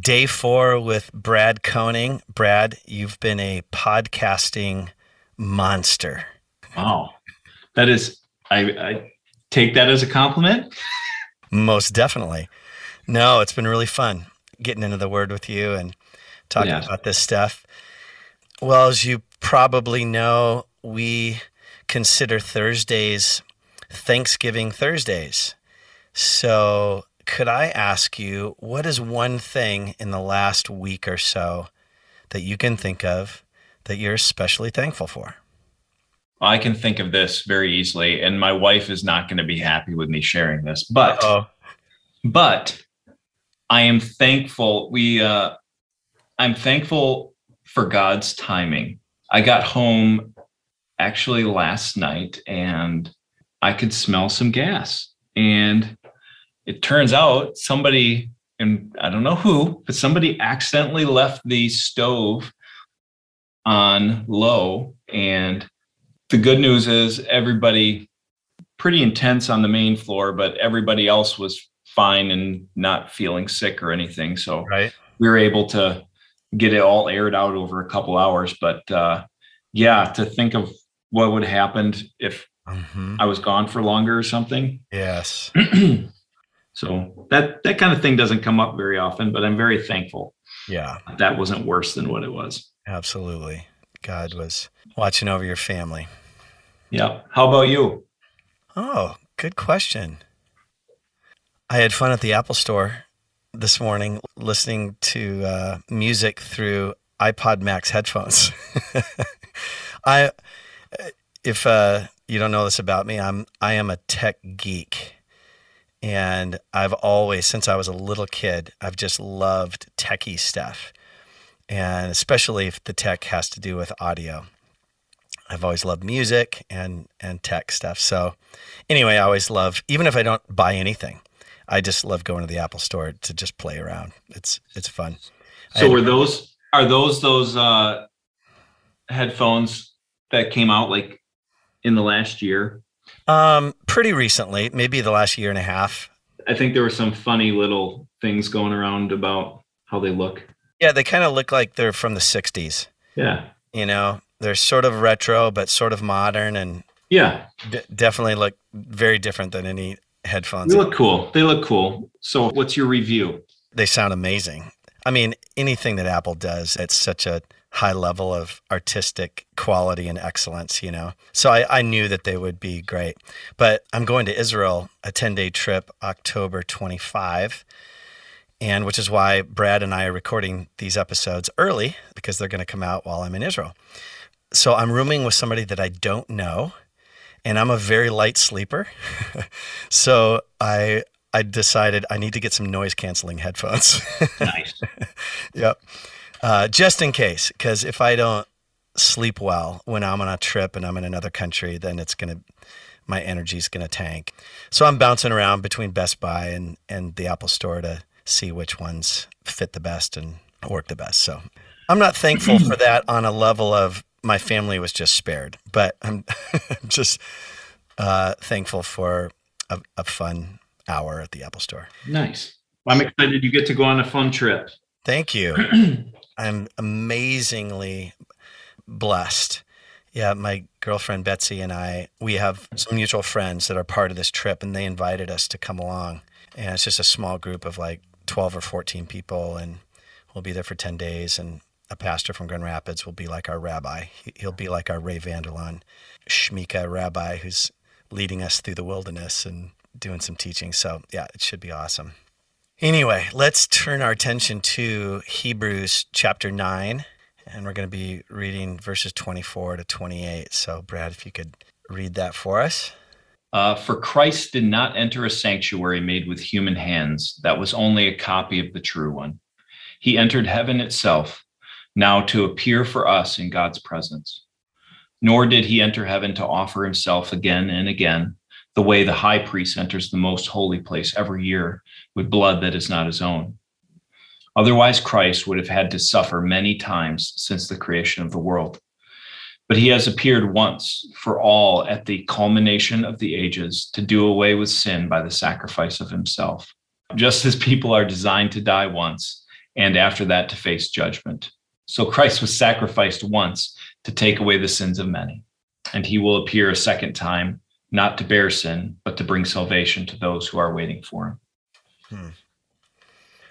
day four with Brad Koning. Brad, you've been a podcasting monster. Wow. That is, I, I take that as a compliment. Most definitely. No, it's been really fun getting into the word with you and talking yeah. about this stuff. Well, as you probably know, we consider Thursdays Thanksgiving Thursdays. So could I ask you, what is one thing in the last week or so that you can think of that you're especially thankful for? I can think of this very easily, and my wife is not going to be happy with me sharing this, but Uh-oh. but I am thankful. We uh, I'm thankful for God's timing. I got home actually last night, and I could smell some gas, and it turns out somebody and I don't know who, but somebody accidentally left the stove on low. And the good news is everybody pretty intense on the main floor, but everybody else was fine and not feeling sick or anything. So right. we were able to get it all aired out over a couple hours. But uh, yeah, to think of what would have happened if mm-hmm. I was gone for longer or something. Yes. So that that kind of thing doesn't come up very often, but I'm very thankful. Yeah. That wasn't worse than what it was. Absolutely. God was watching over your family. Yeah. How about you? Oh, good question. I had fun at the Apple store this morning listening to uh, music through AirPod Max headphones. I if uh, you don't know this about me, I'm I am a tech geek. And I've always, since I was a little kid, I've just loved techie stuff. And especially if the tech has to do with audio. I've always loved music and, and tech stuff. So, anyway, I always love, even if I don't buy anything, I just love going to the Apple store to just play around. It's it's fun. So, were those are those those uh, headphones that came out like in the last year? Um, pretty recently, maybe the last year and a half. I think there were some funny little things going around about how they look. Yeah, they kind of look like they're from the 60s. Yeah. You know, they're sort of retro, but sort of modern and yeah, d- definitely look very different than any headphones. They look cool. They look cool. So, what's your review? They sound amazing. I mean, anything that Apple does, it's such a high level of artistic quality and excellence, you know. So I, I knew that they would be great. But I'm going to Israel, a 10 day trip, October 25. And which is why Brad and I are recording these episodes early because they're going to come out while I'm in Israel. So I'm rooming with somebody that I don't know, and I'm a very light sleeper. so I I decided I need to get some noise canceling headphones. nice. yep uh, just in case. Because if I don't sleep well when I'm on a trip and I'm in another country, then it's gonna my energy's gonna tank. So I'm bouncing around between Best Buy and and the Apple Store to see which ones fit the best and work the best. So I'm not thankful for that on a level of my family was just spared, but I'm just uh, thankful for a, a fun hour at the Apple Store. Nice. Well, I'm excited you get to go on a fun trip. Thank you. I'm amazingly blessed. Yeah, my girlfriend Betsy and I, we have some mutual friends that are part of this trip, and they invited us to come along. And it's just a small group of like 12 or 14 people, and we'll be there for 10 days. And a pastor from Grand Rapids will be like our rabbi. He'll be like our Ray Vander Laan, Shmika rabbi, who's leading us through the wilderness and doing some teaching. So, yeah, it should be awesome. Anyway, let's turn our attention to Hebrews chapter 9, and we're going to be reading verses 24 to 28. So, Brad, if you could read that for us. Uh, for Christ did not enter a sanctuary made with human hands, that was only a copy of the true one. He entered heaven itself, now to appear for us in God's presence. Nor did he enter heaven to offer himself again and again, the way the high priest enters the most holy place every year with blood that is not his own. Otherwise, Christ would have had to suffer many times since the creation of the world. But he has appeared once for all at the culmination of the ages to do away with sin by the sacrifice of himself, just as people are designed to die once and after that to face judgment. So Christ was sacrificed once to take away the sins of many, and he will appear a second time, not to bear sin, but to bring salvation to those who are waiting for him. Hmm.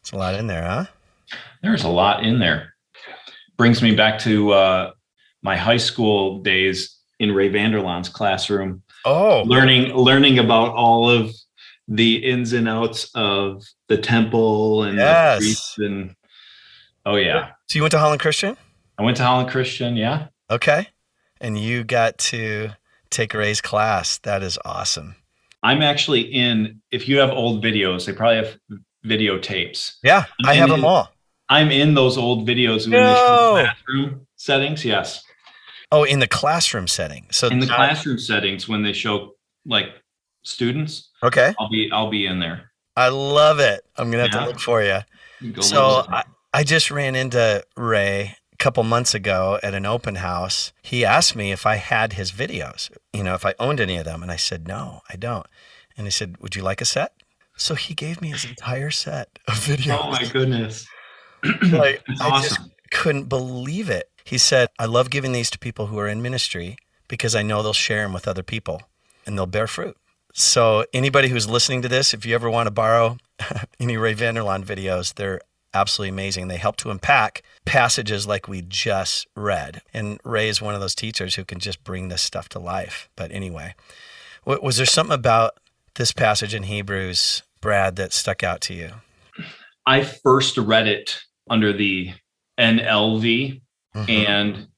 It's a lot in there, huh? There's a lot in there. Brings me back to uh, my high school days in Ray Vander Laan's classroom. Oh, learning learning about all of the ins and outs of the temple and yes. the priests and oh yeah. So you went to Holland Christian? I went to Holland Christian, yeah. Okay. And you got to take Ray's class. That is awesome. I'm actually in if you have old videos, they probably have videotapes. Yeah, i have them all. I'm in those old videos in the classroom settings, yes. Oh, in the classroom setting. So in the classroom settings, when they show like students, okay, I'll be I'll be in there. I love it. I'm gonna have yeah. to look for you. you so I, I just ran into Ray couple months ago at an open house. He asked me if I had his videos, you know, if I owned any of them, and I said no, I don't. And he said, "Would you like a set?" So he gave me his entire set of videos. Oh my goodness! like I awesome. just couldn't believe it. He said, I love giving these to people who are in ministry because I know they'll share them with other people and they'll bear fruit. So, anybody who's listening to this, if you ever want to borrow any Ray Vander Laan videos, they're absolutely amazing. They help to unpack passages like we just read. And Ray is one of those teachers who can just bring this stuff to life. But anyway, was there something about this passage in Hebrews, Brad, that stuck out to you? I first read it under the NLV mm-hmm. and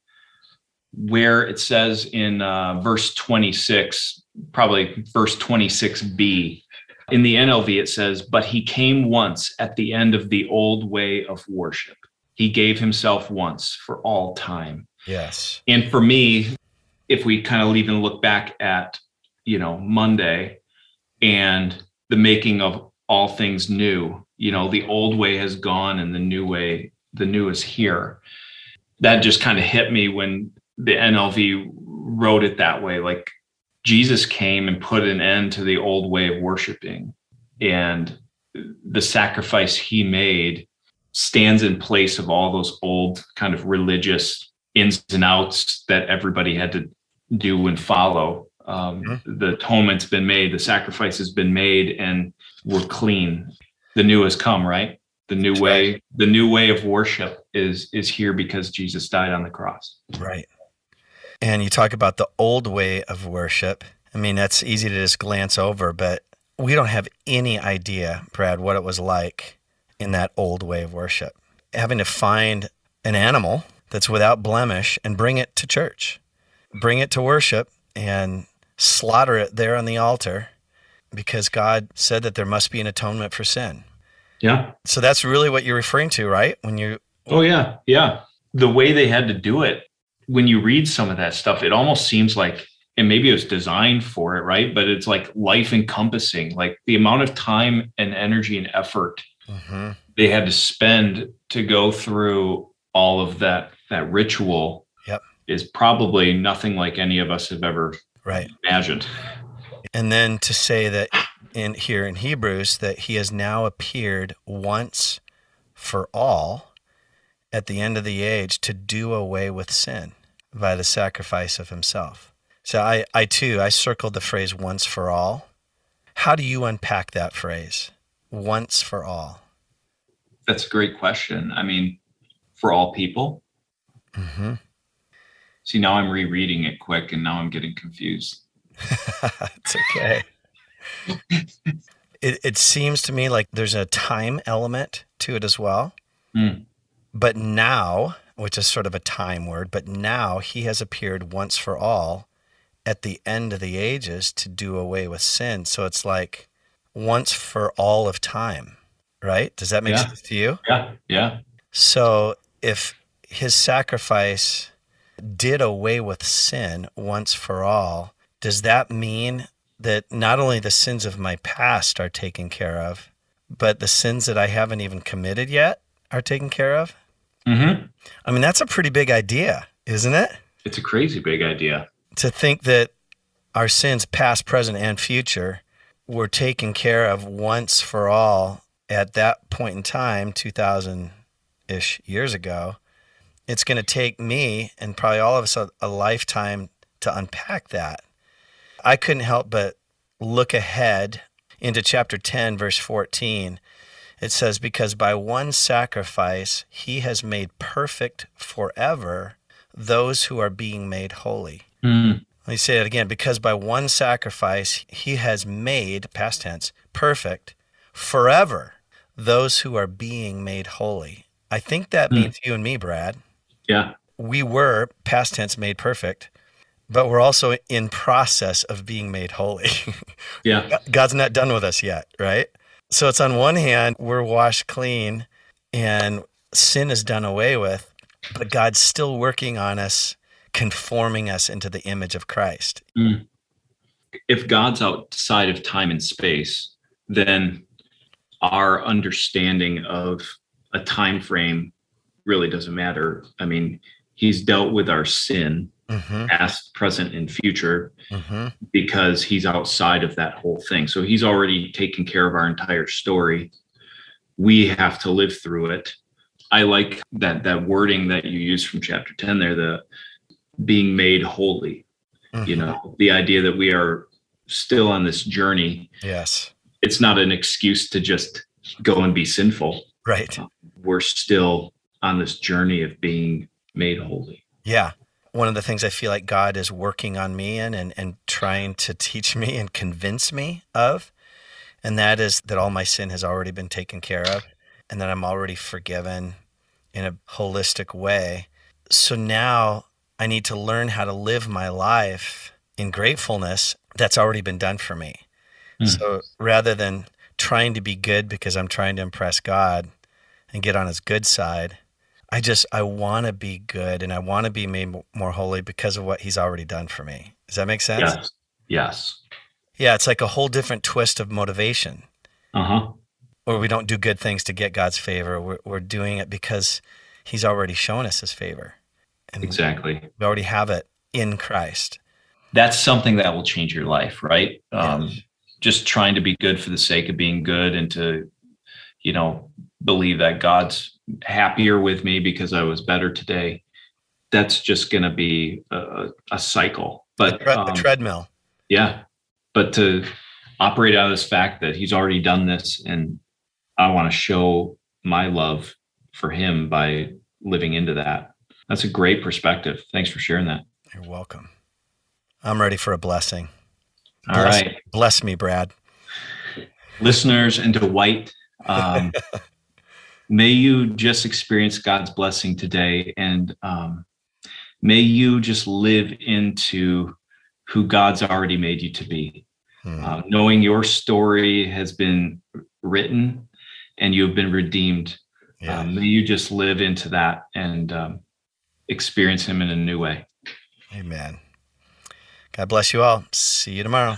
where it says in uh, verse 26, probably verse 26b, in the NLV, it says, But he came once at the end of the old way of worship. He gave himself once for all time. Yes. And for me, if we kind of even look back at, you know, Monday and the making of all things new, you know, the old way has gone and the new way, the new is here that just kind of hit me when the NLV wrote it that way. Like Jesus came and put an end to the old way of worshiping, and the sacrifice he made stands in place of all those old kind of religious ins and outs that everybody had to do and follow. Um, mm-hmm. The atonement's been made, the sacrifice has been made, and we're clean. The new has come, right? the new way the new way of worship is is here because jesus died on the cross right and you talk about the old way of worship i mean that's easy to just glance over but we don't have any idea brad what it was like in that old way of worship having to find an animal that's without blemish and bring it to church bring it to worship and slaughter it there on the altar because god said that there must be an atonement for sin yeah. So that's really what you're referring to, right? When you Oh yeah. Yeah. The way they had to do it, when you read some of that stuff, it almost seems like and maybe it was designed for it, right? But it's like life encompassing, like the amount of time and energy and effort mm-hmm. they had to spend to go through all of that that ritual yep. is probably nothing like any of us have ever right. imagined. And then to say that in here in Hebrews that he has now appeared once for all at the end of the age to do away with sin by the sacrifice of himself. So I, I too, I circled the phrase once for all. How do you unpack that phrase? Once for all. That's a great question. I mean, for all people. Mm-hmm. See, now I'm rereading it quick and now I'm getting confused. it's okay it, it seems to me like there's a time element to it as well. Mm. But now, which is sort of a time word, but now he has appeared once for all at the end of the ages to do away with sin. So it's like once for all of time, right? Does that make yeah. sense to you? Yeah, yeah. So if his sacrifice did away with sin once for all, does that mean that not only the sins of my past are taken care of, but the sins that I haven't even committed yet are taken care of? Mm-hmm. I mean, that's a pretty big idea, isn't it? It's a crazy big idea. To think that our sins, past, present, and future, were taken care of once for all at that point in time, 2000 ish years ago. It's going to take me and probably all of us a, a lifetime to unpack that. I couldn't help but look ahead into chapter 10, verse 14. It says, Because by one sacrifice he has made perfect forever those who are being made holy. Mm. Let me say it again. Because by one sacrifice he has made, past tense, perfect forever those who are being made holy. I think that mm. means you and me, Brad. Yeah. We were, past tense, made perfect, but we're also in process of being made holy. yeah. God's not done with us yet, right? So it's on one hand, we're washed clean and sin is done away with, but God's still working on us, conforming us into the image of Christ. Mm. If God's outside of time and space, then our understanding of a time frame really doesn't matter. I mean, he's dealt with our sin, mm-hmm. past, present, and future, mm-hmm. because he's outside of that whole thing. So he's already taken care of our entire story. We have to live through it. I like that that wording that you use from chapter 10 there, the being made holy. Mm-hmm. You know, the idea that we are still on this journey. Yes. It's not an excuse to just go and be sinful. Right. We're still on this journey of being made holy. Yeah. One of the things I feel like God is working on me in and, and trying to teach me and convince me of, and that is that all my sin has already been taken care of and that I'm already forgiven in a holistic way. So now I need to learn how to live my life in gratefulness that's already been done for me. Mm. So rather than trying to be good because I'm trying to impress God and get on his good side, I just I want to be good and I want to be made more holy because of what he's already done for me. Does that make sense? Yes. Yes. Yeah, it's like a whole different twist of motivation. Uh-huh. Or we don't do good things to get God's favor. We're, we're doing it because he's already shown us his favor. And exactly. We already have it in Christ. That's something that will change your life, right? Um, just trying to be good for the sake of being good and to, you know, believe that God's happier with me because I was better today. That's just going to be a, a, cycle. But a, tre- um, a treadmill. Yeah. But to operate out of this fact that he's already done this and I want to show my love for him by living into that. That's a great perspective. Thanks for sharing that. You're welcome. I'm ready for a blessing. All bless, right, bless me, Brad. Listeners and Dwight, um, may you just experience God's blessing today and um, may you just live into who God's already made you to be. Hmm. Uh, knowing your story has been written and you have been redeemed. Yeah. Um, may you just live into that and um, experience Him in a new way. Amen. God bless you all. See you tomorrow.